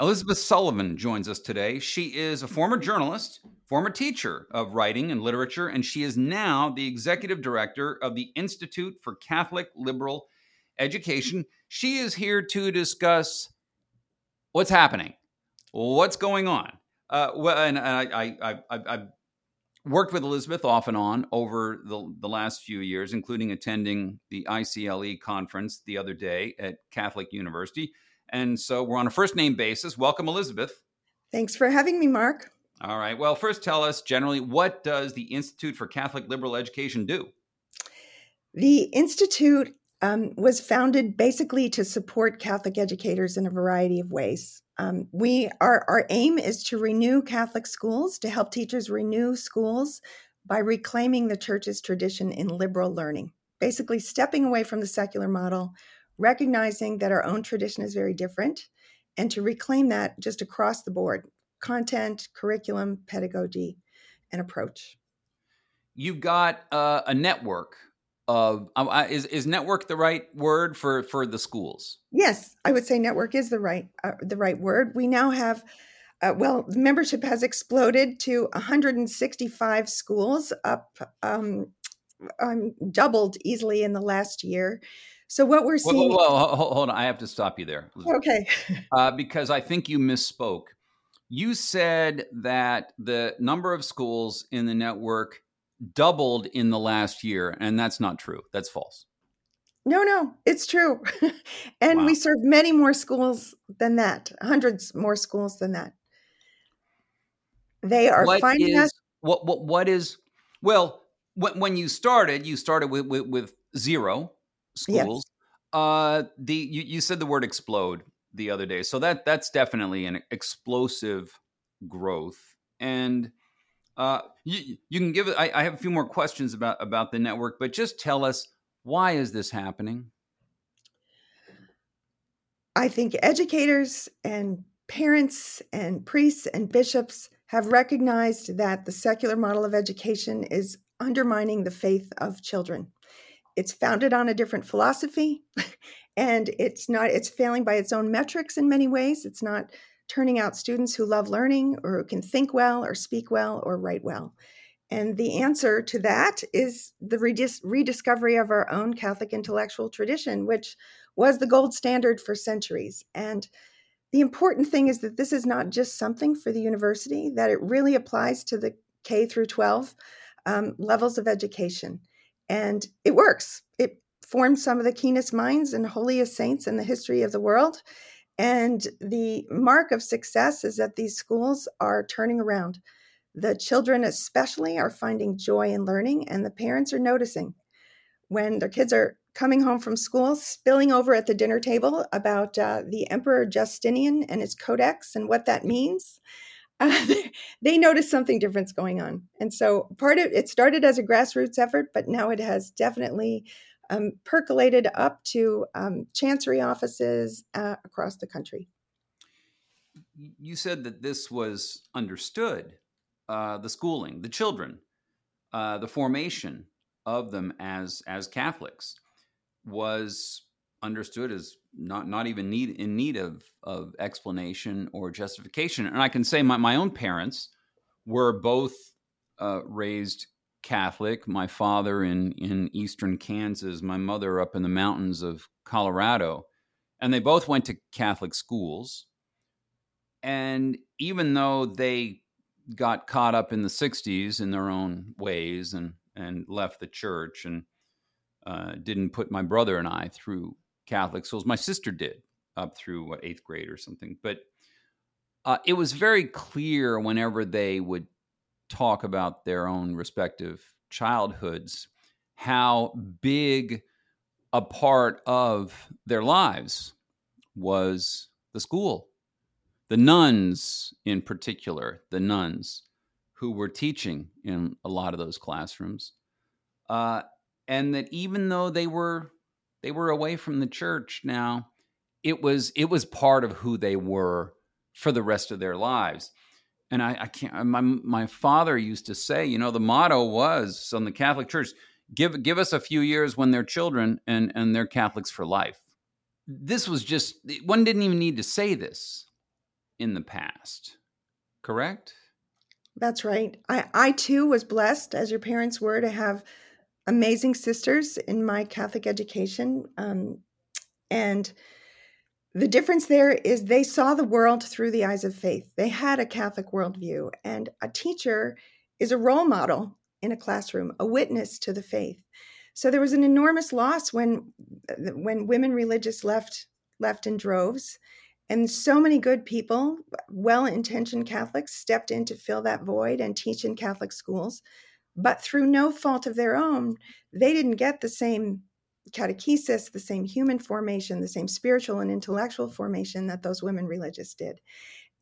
Elisabeth Sullivan joins us today. She is a former journalist, former teacher of writing and literature, and she is now the executive director of the Institute for Catholic Liberal Education. She is here to discuss what's happening, what's going on. Uh, well, and I, I, I, I've worked with Elisabeth off and on over the, the last few years, including attending the ICLE conference the other day at Catholic University. And so we're on a first name basis. Welcome, Elisabeth. Thanks for having me, Mark. All right. Well, first tell us generally what does the Institute for Catholic Liberal Education do? The Institute um, was founded basically to support Catholic educators in a variety of ways. Um, we our our aim is to renew Catholic schools to help teachers renew schools by reclaiming the church's tradition in liberal learning, basically stepping away from the secular model, recognizing that our own tradition is very different, and to reclaim that just across the board content, curriculum, pedagogy, and approach. You've got uh, a network of uh, is is network the right word for for the schools? Yes, I would say network is the right uh, the right word. We now have uh, well, membership has exploded to 165 schools, up um, um, doubled easily in the last year. So what we're seeing. Well, well, hold on, I have to stop you there. Okay. uh, because I think you misspoke. You said that the number of schools in the network doubled in the last year, and that's not true. That's false. No, no, it's true. and wow. we serve many more schools than that, hundreds more schools than that. They are what finding is, us. What, what, what is, well, when, when you started, you started with, with, with zero schools. Yes. Uh, the you, you said the word explode the other day, so that that's definitely an explosive growth. And uh, you you can give it. I, I have a few more questions about about the network, but just tell us why is this happening? I think educators and parents and priests and bishops have recognized that the secular model of education is undermining the faith of children it's founded on a different philosophy and it's not it's failing by its own metrics in many ways. It's not turning out students who love learning or who can think well or speak well or write well. And the answer to that is the redis- rediscovery of our own catholic intellectual tradition which was the gold standard for centuries. And the important thing is that this is not just something for the university that it really applies to the k through 12 um, levels of education and it works. It formed some of the keenest minds and holiest saints in the history of the world. And the mark of success is that these schools are turning around. The children, especially, are finding joy in learning, and the parents are noticing when their kids are coming home from school, spilling over at the dinner table about uh, the Emperor Justinian and his codex and what that means uh, they noticed something different's going on. And so part of it started as a grassroots effort, but now it has definitely um, percolated up to um, chancery offices uh, across the country. You said that this was understood uh, the schooling, the children, uh, the formation of them as as Catholics was understood as not not even need in need of of explanation or justification. And I can say my, my own parents were both uh, raised Catholic. My father in in eastern Kansas, my mother up in the mountains of Colorado, and they both went to Catholic schools. And even though they got caught up in the 60s in their own ways and and left the church and uh, didn't put my brother and I through Catholic schools. My sister did up through what eighth grade or something. But uh, it was very clear whenever they would talk about their own respective childhoods how big a part of their lives was the school. The nuns, in particular, the nuns who were teaching in a lot of those classrooms. Uh, and that even though they were they were away from the church. Now it was it was part of who they were for the rest of their lives. And I, I, can't uh, my my father used to say you know the motto was on the catholic church give give us a few years when they're children and and they're catholics for life. This was just one didn't even need to say this in the past correct? That's right. I i too was blessed as your parents were to have amazing sisters in my catholic education um, and the difference there is they saw the world through the eyes of faith. They had a Catholic worldview, and a teacher is a role model in a classroom, a witness to the faith. So there was an enormous loss when when women religious left left in droves, and so many good people, well-intentioned Catholics, stepped in to fill that void and teach in Catholic schools. But through no fault of their own, they didn't get the same catechesis, the same human formation, the same spiritual and intellectual formation that those women religious did.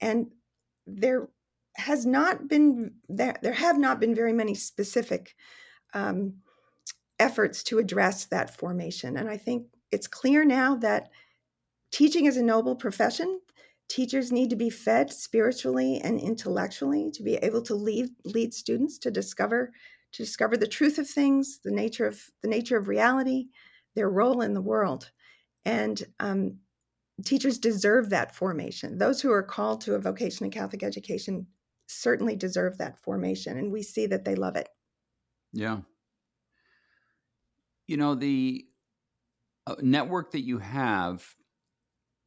And there has not been there, there have not been very many specific um, efforts to address that formation. And I think it's clear now that teaching is a noble profession. Teachers need to be fed spiritually and intellectually to be able to lead lead students to discover to discover the truth of things, the nature of the nature of reality, their role in the world. And um, teachers deserve that formation. Those who are called to a vocation in Catholic education certainly deserve that formation, and we see that they love it. Yeah. You know, the uh, network that you have,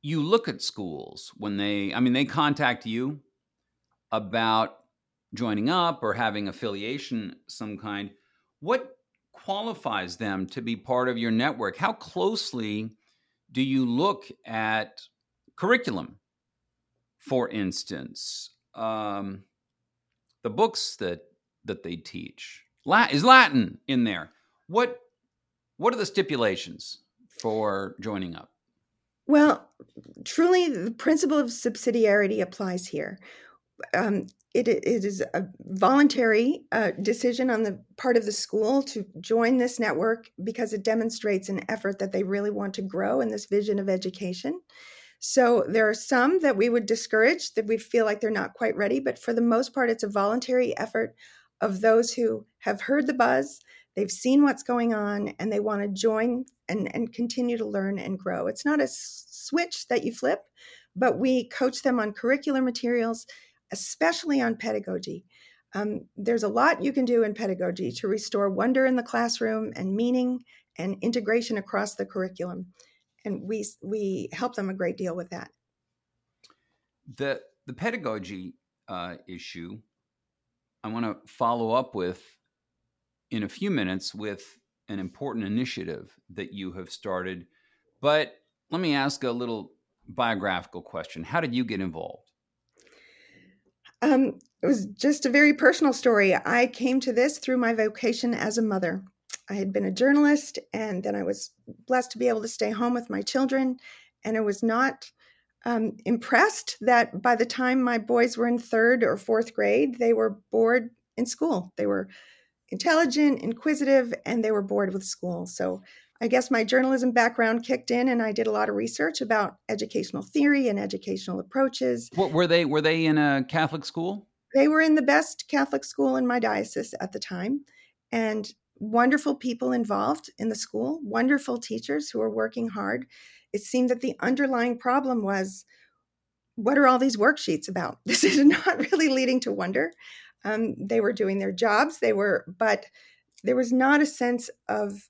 you look at schools when they, I mean, they contact you about joining up or having affiliation some kind. What qualifies them to be part of your network? How closely do you look at curriculum, for instance? Um, the books that that they teach is Latin in there. What what are the stipulations for joining up? Well, truly, the principle of subsidiarity applies here. Um, it, it is a voluntary uh, decision on the part of the school to join this network because it demonstrates an effort that they really want to grow in this vision of education. So there are some that we would discourage that we feel like they're not quite ready, but for the most part, it's a voluntary effort of those who have heard the buzz, they've seen what's going on, and they want to join and, and continue to learn and grow. It's not a switch that you flip, but we coach them on curricular materials especially on pedagogy. Um, there's a lot you can do in pedagogy to restore wonder in the classroom and meaning and integration across the curriculum. And we, we help them a great deal with that. The, the pedagogy uh, issue, I want to follow up with in a few minutes with an important initiative that you have started. But let me ask a little biographical question. How did you get involved? Um, it was just a very personal story. I came to this through my vocation as a mother. I had been a journalist, and then I was blessed to be able to stay home with my children. And I was not um, impressed that by the time my boys were in third or fourth grade, they were bored in school. They were intelligent, inquisitive, and they were bored with school. So I guess my journalism background kicked in, and I did a lot of research about educational theory and educational approaches. What were they? Were they in a Catholic school? They were in the best Catholic school in my diocese at the time, and wonderful people involved in the school, wonderful teachers who were working hard. It seemed that the underlying problem was what are all these worksheets about? This is not really leading to wonder. Um, they were doing their jobs, they were, but there was not a sense of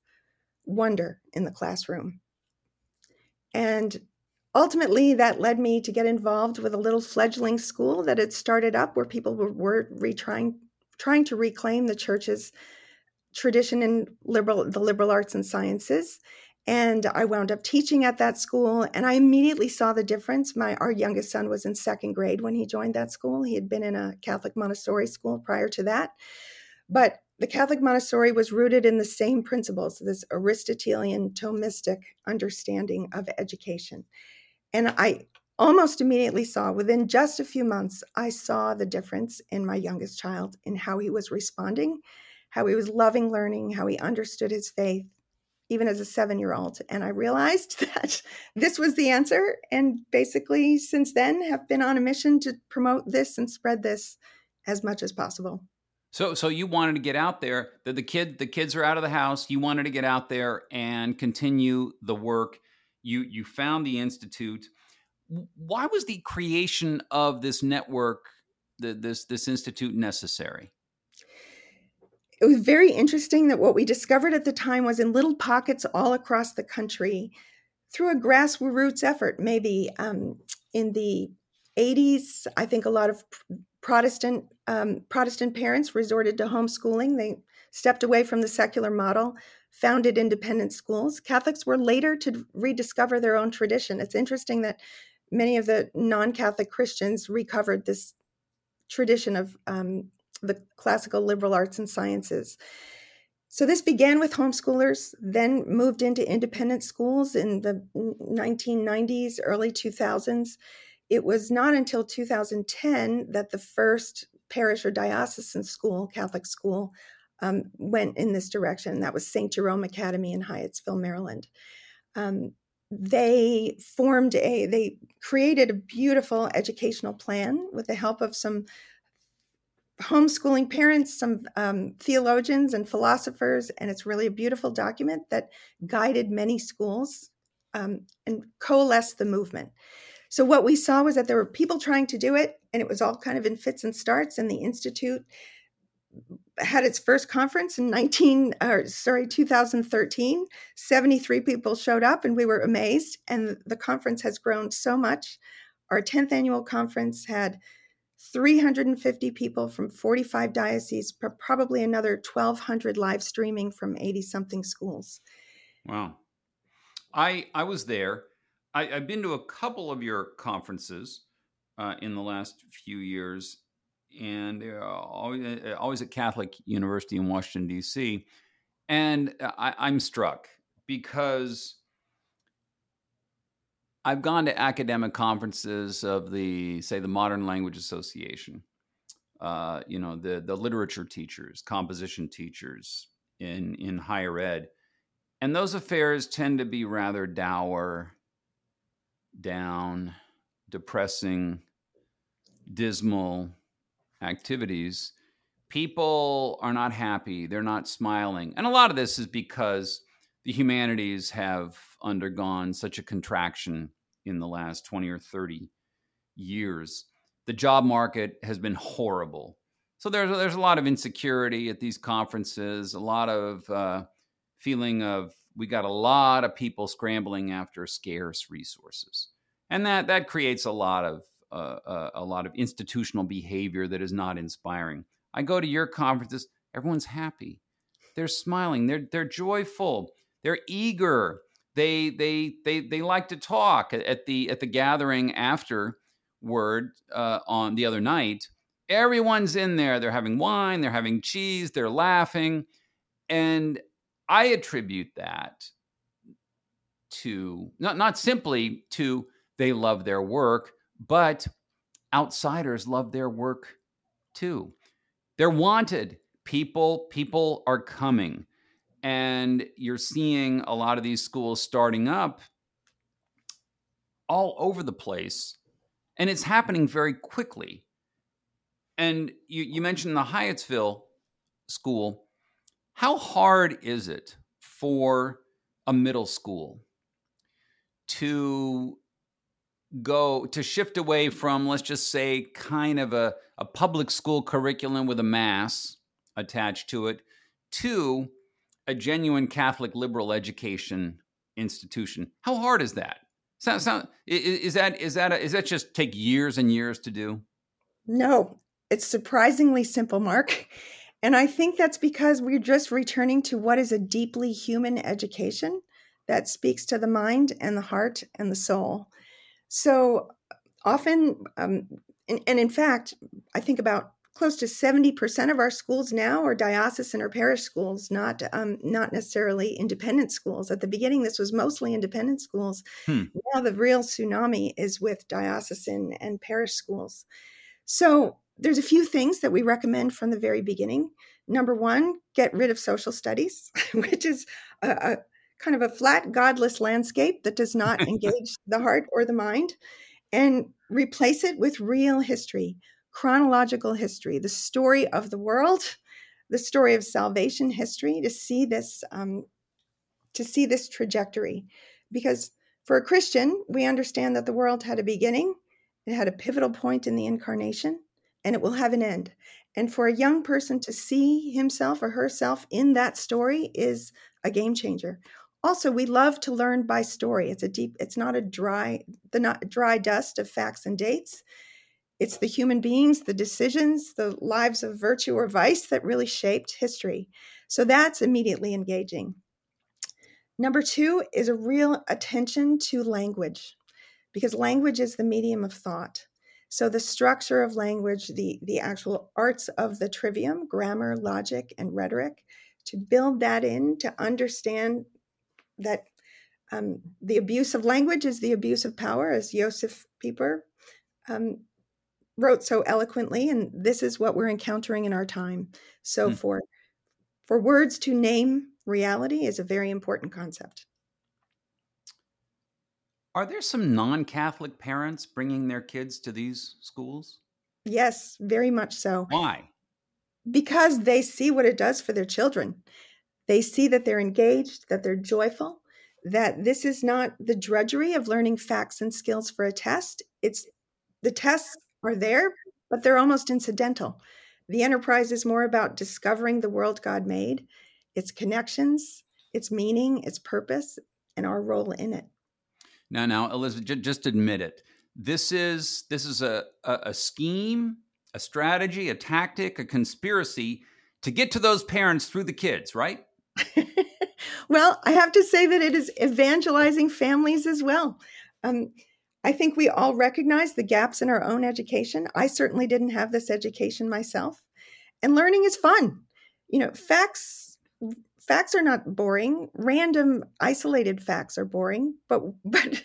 wonder in the classroom. And ultimately, that led me to get involved with a little fledgling school that had started up where people were, were retrying, trying to reclaim the church's tradition in liberal, the liberal arts and sciences. And I wound up teaching at that school, and I immediately saw the difference. My our youngest son was in second grade when he joined that school. He had been in a Catholic Montessori school prior to that, but the Catholic Montessori was rooted in the same principles, this Aristotelian Thomistic understanding of education. And I almost immediately saw, within just a few months, I saw the difference in my youngest child in how he was responding, how he was loving learning, how he understood his faith, even as a seven year old. And I realized that this was the answer. And basically, since then, have been on a mission to promote this and spread this as much as possible. So, so you wanted to get out there. The, the kid, the kids are out of the house. You wanted to get out there and continue the work. You you found the institute. Why was the creation of this network, the, this this institute, necessary? It was very interesting that what we discovered at the time was in little pockets all across the country, through a grassroots effort. Maybe um, in the 80s, I think a lot of Protestant um, Protestant parents resorted to homeschooling. They stepped away from the secular model, founded independent schools. Catholics were later to rediscover their own tradition. It's interesting that many of the non-Catholic Christians recovered this tradition of um, the classical liberal arts and sciences. So this began with homeschoolers, then moved into independent schools in the 1990s, early 2000s it was not until 2010 that the first parish or diocesan school, Catholic school, um, went in this direction. That was St. Jerome Academy in Hyattsville, Maryland. Um, they formed a, they created a beautiful educational plan with the help of some homeschooling parents, some um, theologians and philosophers, and it's really a beautiful document that guided many schools um, and coalesced the movement. So what we saw was that there were people trying to do it, and it was all kind of in fits and starts. And the institute had its first conference in 19 or sorry 2013 73 people showed up and we were amazed and the conference has grown so much. Our 10th annual conference had 350 people from 45 dioceses probably another 1200 live streaming from 80 something schools. Wow. I i was there I, have been to a couple of your conferences uh, in the last few years, and they're always, uh, always at Catholic University in Washington D.C. And I, I'm struck because I've gone to academic conferences of the, say, the Modern Language Association. Uh, you know, the the literature teachers, composition teachers in in higher ed, and those affairs tend to be rather dour down, depressing, dismal activities, people are not happy. They're not smiling. And a lot of this is because the humanities have undergone such a contraction in the last 20 or 30 years. The job market has been horrible. So there's, there's a lot of insecurity at these conferences, a lot of uh, feeling of we got a lot of people scrambling after scarce resources, and that that creates a lot of uh, uh, a lot of institutional behavior that is not inspiring. I go to your conferences, everyone's happy, they're smiling, they're they're joyful, they're eager. They they they they like to talk at the at the gathering afterward uh, on the other night. Everyone's in there. They're having wine. They're having cheese. They're laughing, and I attribute that to not not simply to they love their work, but outsiders love their work too. They're wanted. People people are coming. And you're seeing a lot of these schools starting up all over the place. And it's happening very quickly. And you, you mentioned the Hyattsville school. How hard is it for a middle school to go to shift away from, let's just say, kind of a, a public school curriculum with a mass attached to it to a genuine Catholic liberal education institution? How hard is that? So, so is that is that a, is that just take years and years to do? No, it's surprisingly simple, Mark. And I think that's because we're just returning to what is a deeply human education that speaks to the mind and the heart and the soul. So often, um, and, and in fact, I think about close to 70% of our schools now are diocesan or parish schools, not um, not necessarily independent schools. At the beginning, this was mostly independent schools. Hmm. Now the real tsunami is with diocesan and parish schools. So there's a few things that we recommend from the very beginning. Number one, get rid of social studies, which is a, a kind of a flat, godless landscape that does not engage the heart or the mind, and replace it with real history chronological history, the story of the world, the story of salvation history, to see this um, to see this trajectory. Because for a Christian, we understand that the world had a beginning, it had a pivotal point in the incarnation, and it will have an end. And for a young person to see himself or herself in that story is a game changer. Also, we love to learn by story. It's a deep, it's not a dry, the not dry dust of facts and dates. It's the human beings, the decisions, the lives of virtue or vice that really shaped history. So that's immediately engaging. Number two is a real attention to language, because language is the medium of thought. So the structure of language, the, the actual arts of the trivium, grammar, logic, and rhetoric, to build that in, to understand that um, the abuse of language is the abuse of power, as Josef Pieper um, wrote so eloquently and this is what we're encountering in our time so mm. for for words to name reality is a very important concept are there some non-catholic parents bringing their kids to these schools? Yes very much so. Why? Because they see what it does for their children. They see that they're engaged that they're joyful that this is not the drudgery of learning facts and skills for a test. It's the tests are there, but they're almost incidental. The enterprise is more about discovering the world God made, its connections, its meaning, its purpose, and our role in it. Now, now, Elisabeth, just admit it. This is this is a, a, a scheme, a strategy, a tactic, a conspiracy to get to those parents through the kids, right? well, I have to say that it is evangelizing families as well. Um, I think we all recognize the gaps in our own education. I certainly didn't have this education myself. And learning is fun. You know, facts facts are not boring. Random isolated facts are boring, but but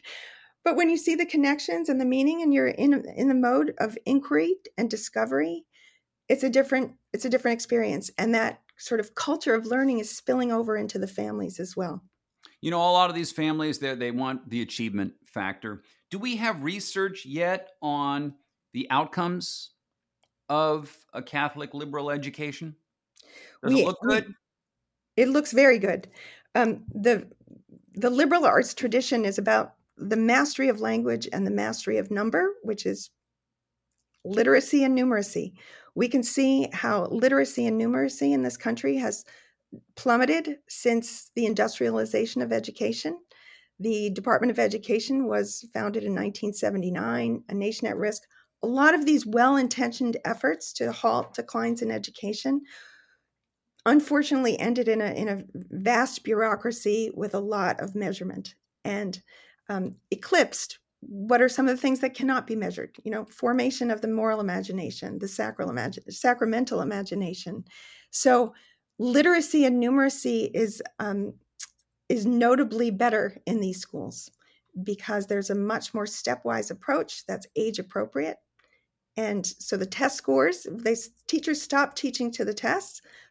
but when you see the connections and the meaning and you're in in the mode of inquiry and discovery, it's a different it's a different experience and that sort of culture of learning is spilling over into the families as well. You know, a lot of these families they they want the achievement factor. Do we have research yet on the outcomes of a Catholic liberal education? Does we, it look good? It looks very good. Um, the the liberal arts tradition is about the mastery of language and the mastery of number, which is literacy and numeracy. We can see how literacy and numeracy in this country has plummeted since the industrialization of education. The Department of Education was founded in 1979, A Nation at Risk. A lot of these well intentioned efforts to halt declines in education unfortunately ended in a, in a vast bureaucracy with a lot of measurement and um, eclipsed what are some of the things that cannot be measured you know formation of the moral imagination the sacral sacramental imagination so literacy and numeracy is um, is notably better in these schools because there's a much more stepwise approach that's age appropriate. And so the test scores, they teachers stop teaching to the tests,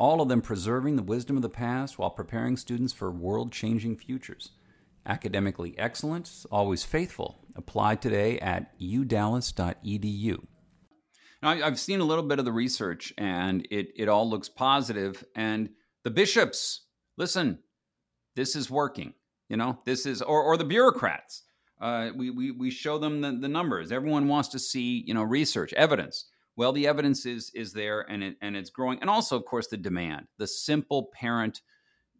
all of them preserving the wisdom of the past while preparing students for world changing futures. Academically excellent, always faithful. Apply today at udallas.edu. Now, I've seen a little bit of the research and it, it all looks positive. And the bishops, listen, this is working. You know, this is, or, or the bureaucrats. Uh, we, we, we show them the, the numbers. Everyone wants to see, you know, research, evidence. Well, the evidence is is there and it and it's growing. And also, of course, the demand, the simple parent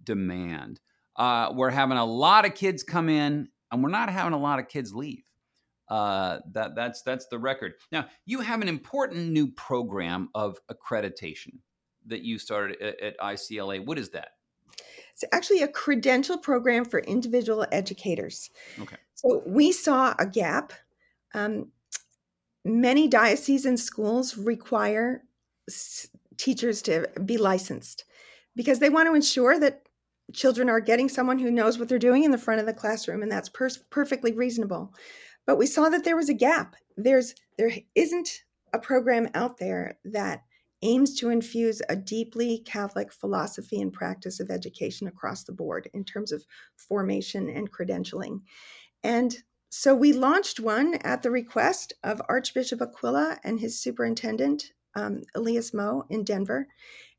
demand. Uh, we're having a lot of kids come in, and we're not having a lot of kids leave. Uh, that that's that's the record. Now, you have an important new program of accreditation that you started at, at ICLE. What is that? It's actually a credential program for individual educators. Okay. So we saw a gap. Um, many diocesan schools require s- teachers to be licensed because they want to ensure that children are getting someone who knows what they're doing in the front of the classroom and that's per- perfectly reasonable. But we saw that there was a gap. There's there isn't a program out there that aims to infuse a deeply catholic philosophy and practice of education across the board in terms of formation and credentialing. And so we launched one at the request of Archbishop Aquila and his superintendent, um, Elias Moo, in Denver.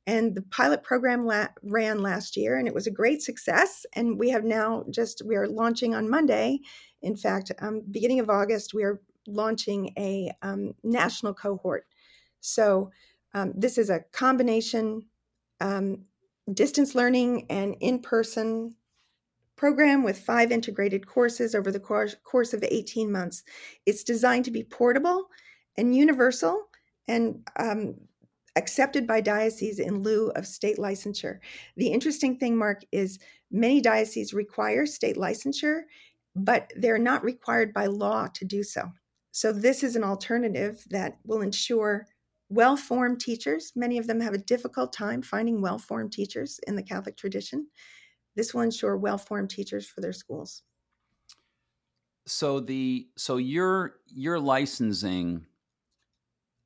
And the pilot program la- ran last year, and it was a great success. And we have now just we are launching on Monday. In fact, um, beginning of August, we are launching a um, national cohort. So um, this is a combination um, distance learning and in-person program with five integrated courses over the course, of 18 months. It's designed to be portable and universal and um, accepted by dioceses in lieu of state licensure. The interesting thing, Mark, is many dioceses require state licensure, but they're not required by law to do so. So, this is an alternative that will ensure well formed teachers. Many of them have a difficult time finding well formed teachers in the Catholic tradition. This will ensure well-formed teachers for their schools. So the so your your licensing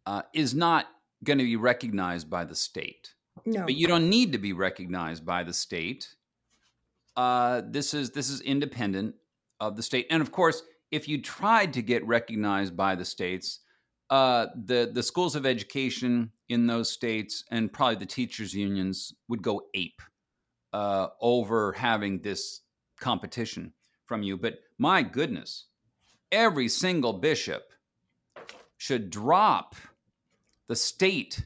uh, is not going to be recognized by the state. No, but you don't need to be recognized by the state. Uh, this is this is independent of the state, and of course, if you tried to get recognized by the states, uh, the the schools of education in those states and probably the teachers unions would go ape uh, over having this competition from you. But my goodness, every single bishop should drop the state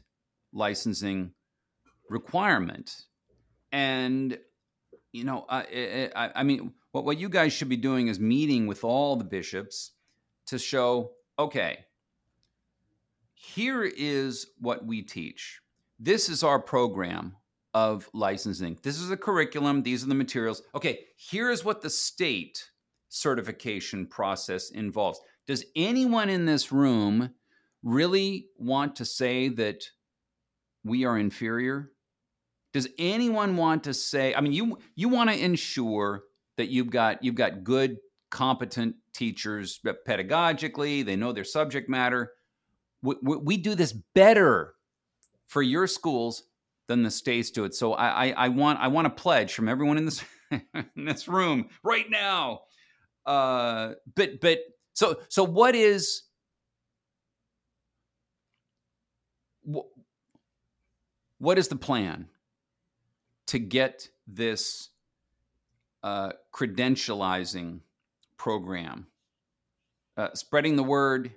licensing requirement. And, you know, I, I, I mean, what, what you guys should be doing is meeting with all the bishops to show okay, here is what we teach. This is our program of licensing. This is the curriculum, these are the materials. Okay, here's what the state certification process involves. Does anyone in this room really want to say that we are inferior? Does anyone want to say I mean you you want to ensure that you've got you've got good competent teachers pedagogically, they know their subject matter. We, we, we do this better for your schools than the states do it. So I, I, I want I want a pledge from everyone in this in this room right now. Uh, but but so so what is what is the plan to get this uh, credentializing program, uh, spreading the word,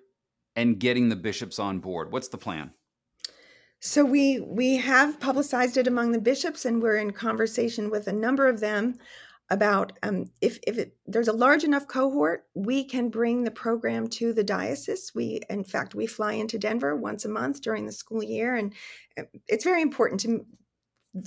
and getting the bishops on board? What's the plan? So we we have publicized it among the bishops, and we're in conversation with a number of them about um, if if it, there's a large enough cohort, we can bring the program to the diocese. We, in fact, we fly into Denver once a month during the school year, and uh, it's very important to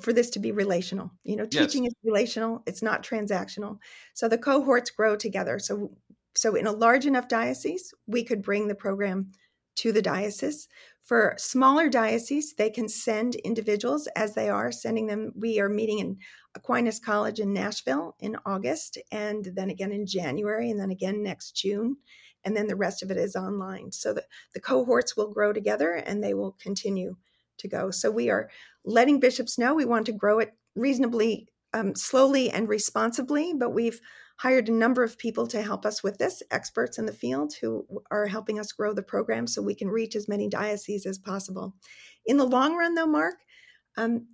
for this to be relational. You know, teaching yes. is relational; it's not transactional. So the cohorts grow together. So so in a large enough diocese, we could bring the program to the diocese. For smaller dioceses, they can send individuals as they are, sending them. We are meeting in Aquinas College in Nashville in August, and then again in January, and then again next June. And then the rest of it is online. So the, the cohorts will grow together and they will continue to go. So we are letting bishops know we want to grow it reasonably um, slowly and responsibly, but we've hired a number of people to help us with this, experts in the field who are helping us grow the program so we can reach as many dioceses as possible. In the long run, though, Mark, um,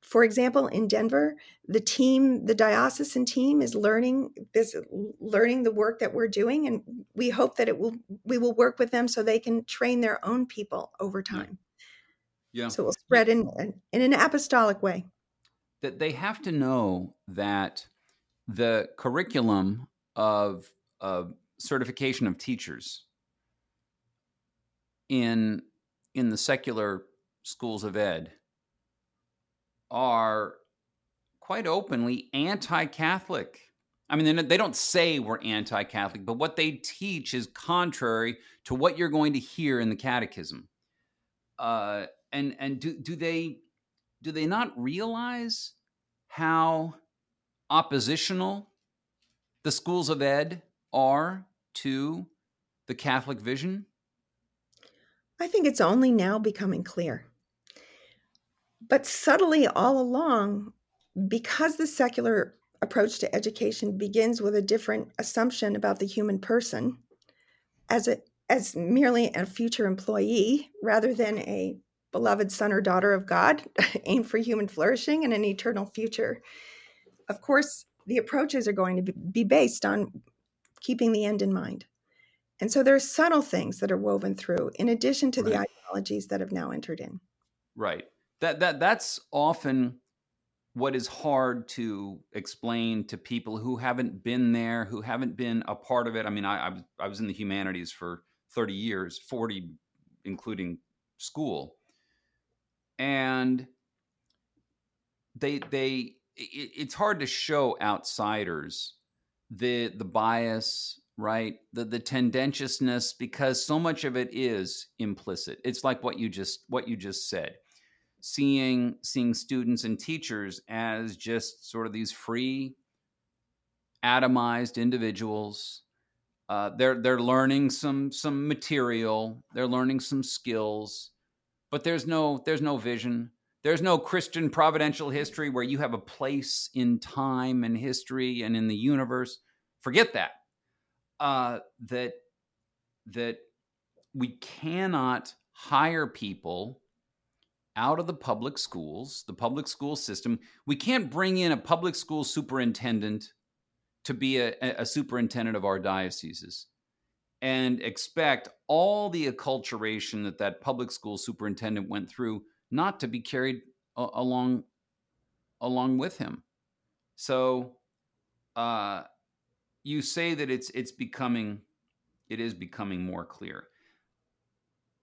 for example, in Denver, the team, the diocesan team, is learning this, learning the work that we're doing, and we hope that it will we will work with them so they can train their own people over time. Yeah. So it will spread in in an apostolic way. That they have to know that the curriculum of of certification of teachers in in the secular schools of ed are quite openly anti Catholic. I mean, they don't say we're anti Catholic, but what they teach is contrary to what you're going to hear in the catechism. Uh, and and do, do they do they not realize how oppositional the schools of ed are to the Catholic vision? I think it's only now becoming clear. But subtly all along, because the secular approach to education begins with a different assumption about the human person as a as merely a future employee rather than a beloved son or daughter of God aimed for human flourishing and an eternal future. Of course, the approaches are going to be based on keeping the end in mind. And so there are subtle things that are woven through in addition to right. the ideologies that have now entered in. Right that that that's often what is hard to explain to people who haven't been there, who haven't been a part of it. I mean, I, I was I was in the humanities for thirty years, forty including school, and they they it, it's hard to show outsiders the the bias right? The the tendentiousness because so much of it is implicit. It's like what you just what you just said. Seeing seeing students and teachers as just sort of these free atomized individuals. Uh, they're they're learning some some material. They're learning some skills. But there's no there's no vision there's no christian providential history where you have a place in time and history and in the universe forget that uh, that that we cannot hire people out of the public schools, the public school system. We can't bring in a public school superintendent to be a, a superintendent of our dioceses and expect all the acculturation that that public school superintendent went through not to be carried a- along along with him. So uh, you say that it's it's becoming it is becoming more clear.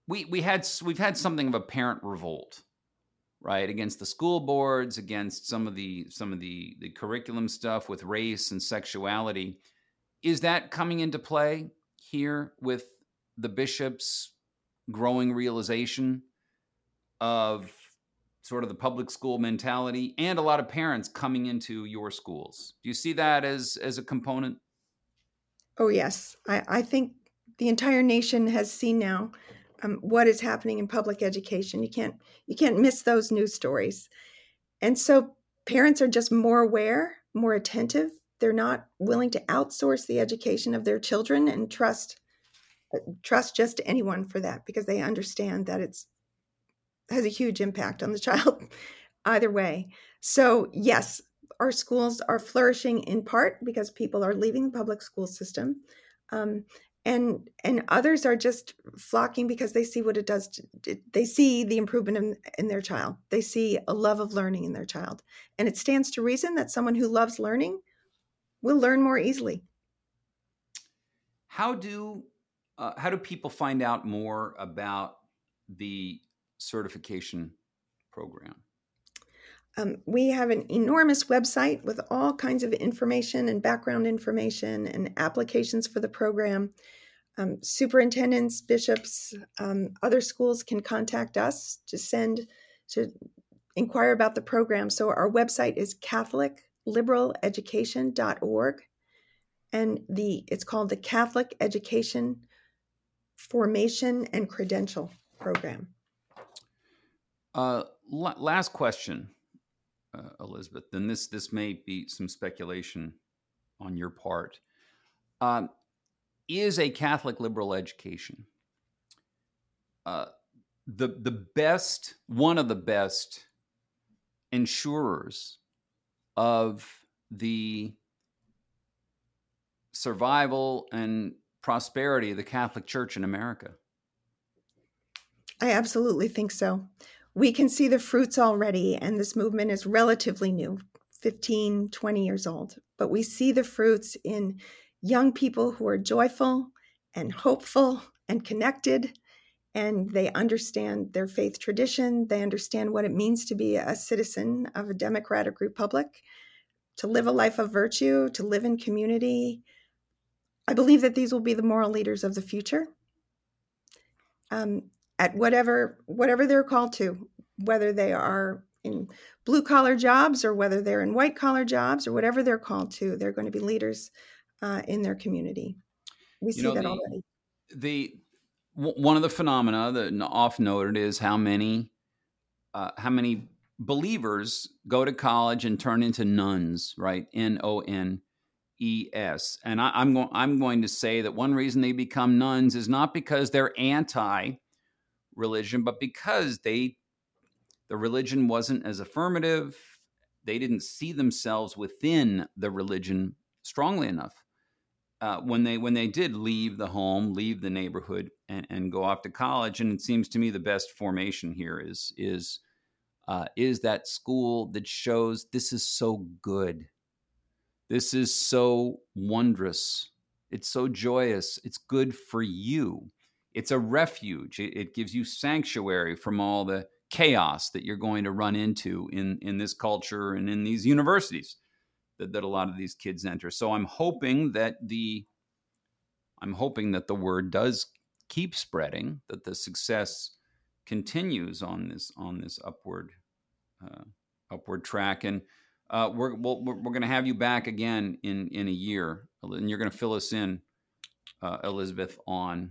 We we had we've had something of a parent revolt right against the school boards against some of the some of the the curriculum stuff with race and sexuality. Is that coming into play here with the bishops growing realization of sort of the public school mentality and a lot of parents coming into your schools do you see that as as a component oh yes i i think the entire nation has seen now um, what is happening in public education. You can't you can't miss those news stories, and so parents are just more aware, more attentive. They're not willing to outsource the education of their children and trust uh, trust just anyone for that because they understand that it's has a huge impact on the child either way. So yes, our schools are flourishing in part because people are leaving the public school system. Um, and and others are just flocking because they see what it does to, they see the improvement in, in their child they see a love of learning in their child and it stands to reason that someone who loves learning will learn more easily how do uh, how do people find out more about the certification program um, we have an enormous website with all kinds of information and background information and applications for the program. Um, superintendents, bishops, um, other schools can contact us to send to inquire about the program. So our website is CatholicLiberalEducation.org, and the it's called the Catholic Education Formation and Credential Program. Uh, last question uh, Elisabeth, then this this may be some speculation on your part. Um, is a Catholic liberal education uh, the the best one of the best insurers of the survival and prosperity of the Catholic Church in America? I absolutely think so. We can see the fruits already, and this movement is relatively new 15, 20 years old. But we see the fruits in young people who are joyful and hopeful and connected and they understand their faith tradition. They understand what it means to be a citizen of a democratic republic, to live a life of virtue, to live in community. I believe that these will be the moral leaders of the future. Um, at whatever whatever they're called to, whether they are in blue collar jobs or whether they're in white collar jobs or whatever they're called to, they're going to be leaders uh, in their community. We you see know, that the, already. The one of the phenomena that often noted is how many uh, how many believers go to college and turn into nones, right? N O N E S. And I, am going I'm going to say that one reason they become nones is not because they're anti religion, but because they the religion wasn't as affirmative. They didn't see themselves within the religion strongly enough uh, when they when they did leave the home, leave the neighborhood, and, and go off to college. And it seems to me the best formation here is is uh, is that school that shows this is so good, this is so wondrous, it's so joyous, it's good for you. It's a refuge. It, it gives you sanctuary from all the chaos that you're going to run into in in this culture and in these universities that, that a lot of these kids enter. So I'm hoping that the I'm hoping that the word does keep spreading, that the success continues on this on this upward uh, upward track, and uh, we're we'll, we're going to have you back again in in a year, and you're going to fill us in, uh, Elisabeth, on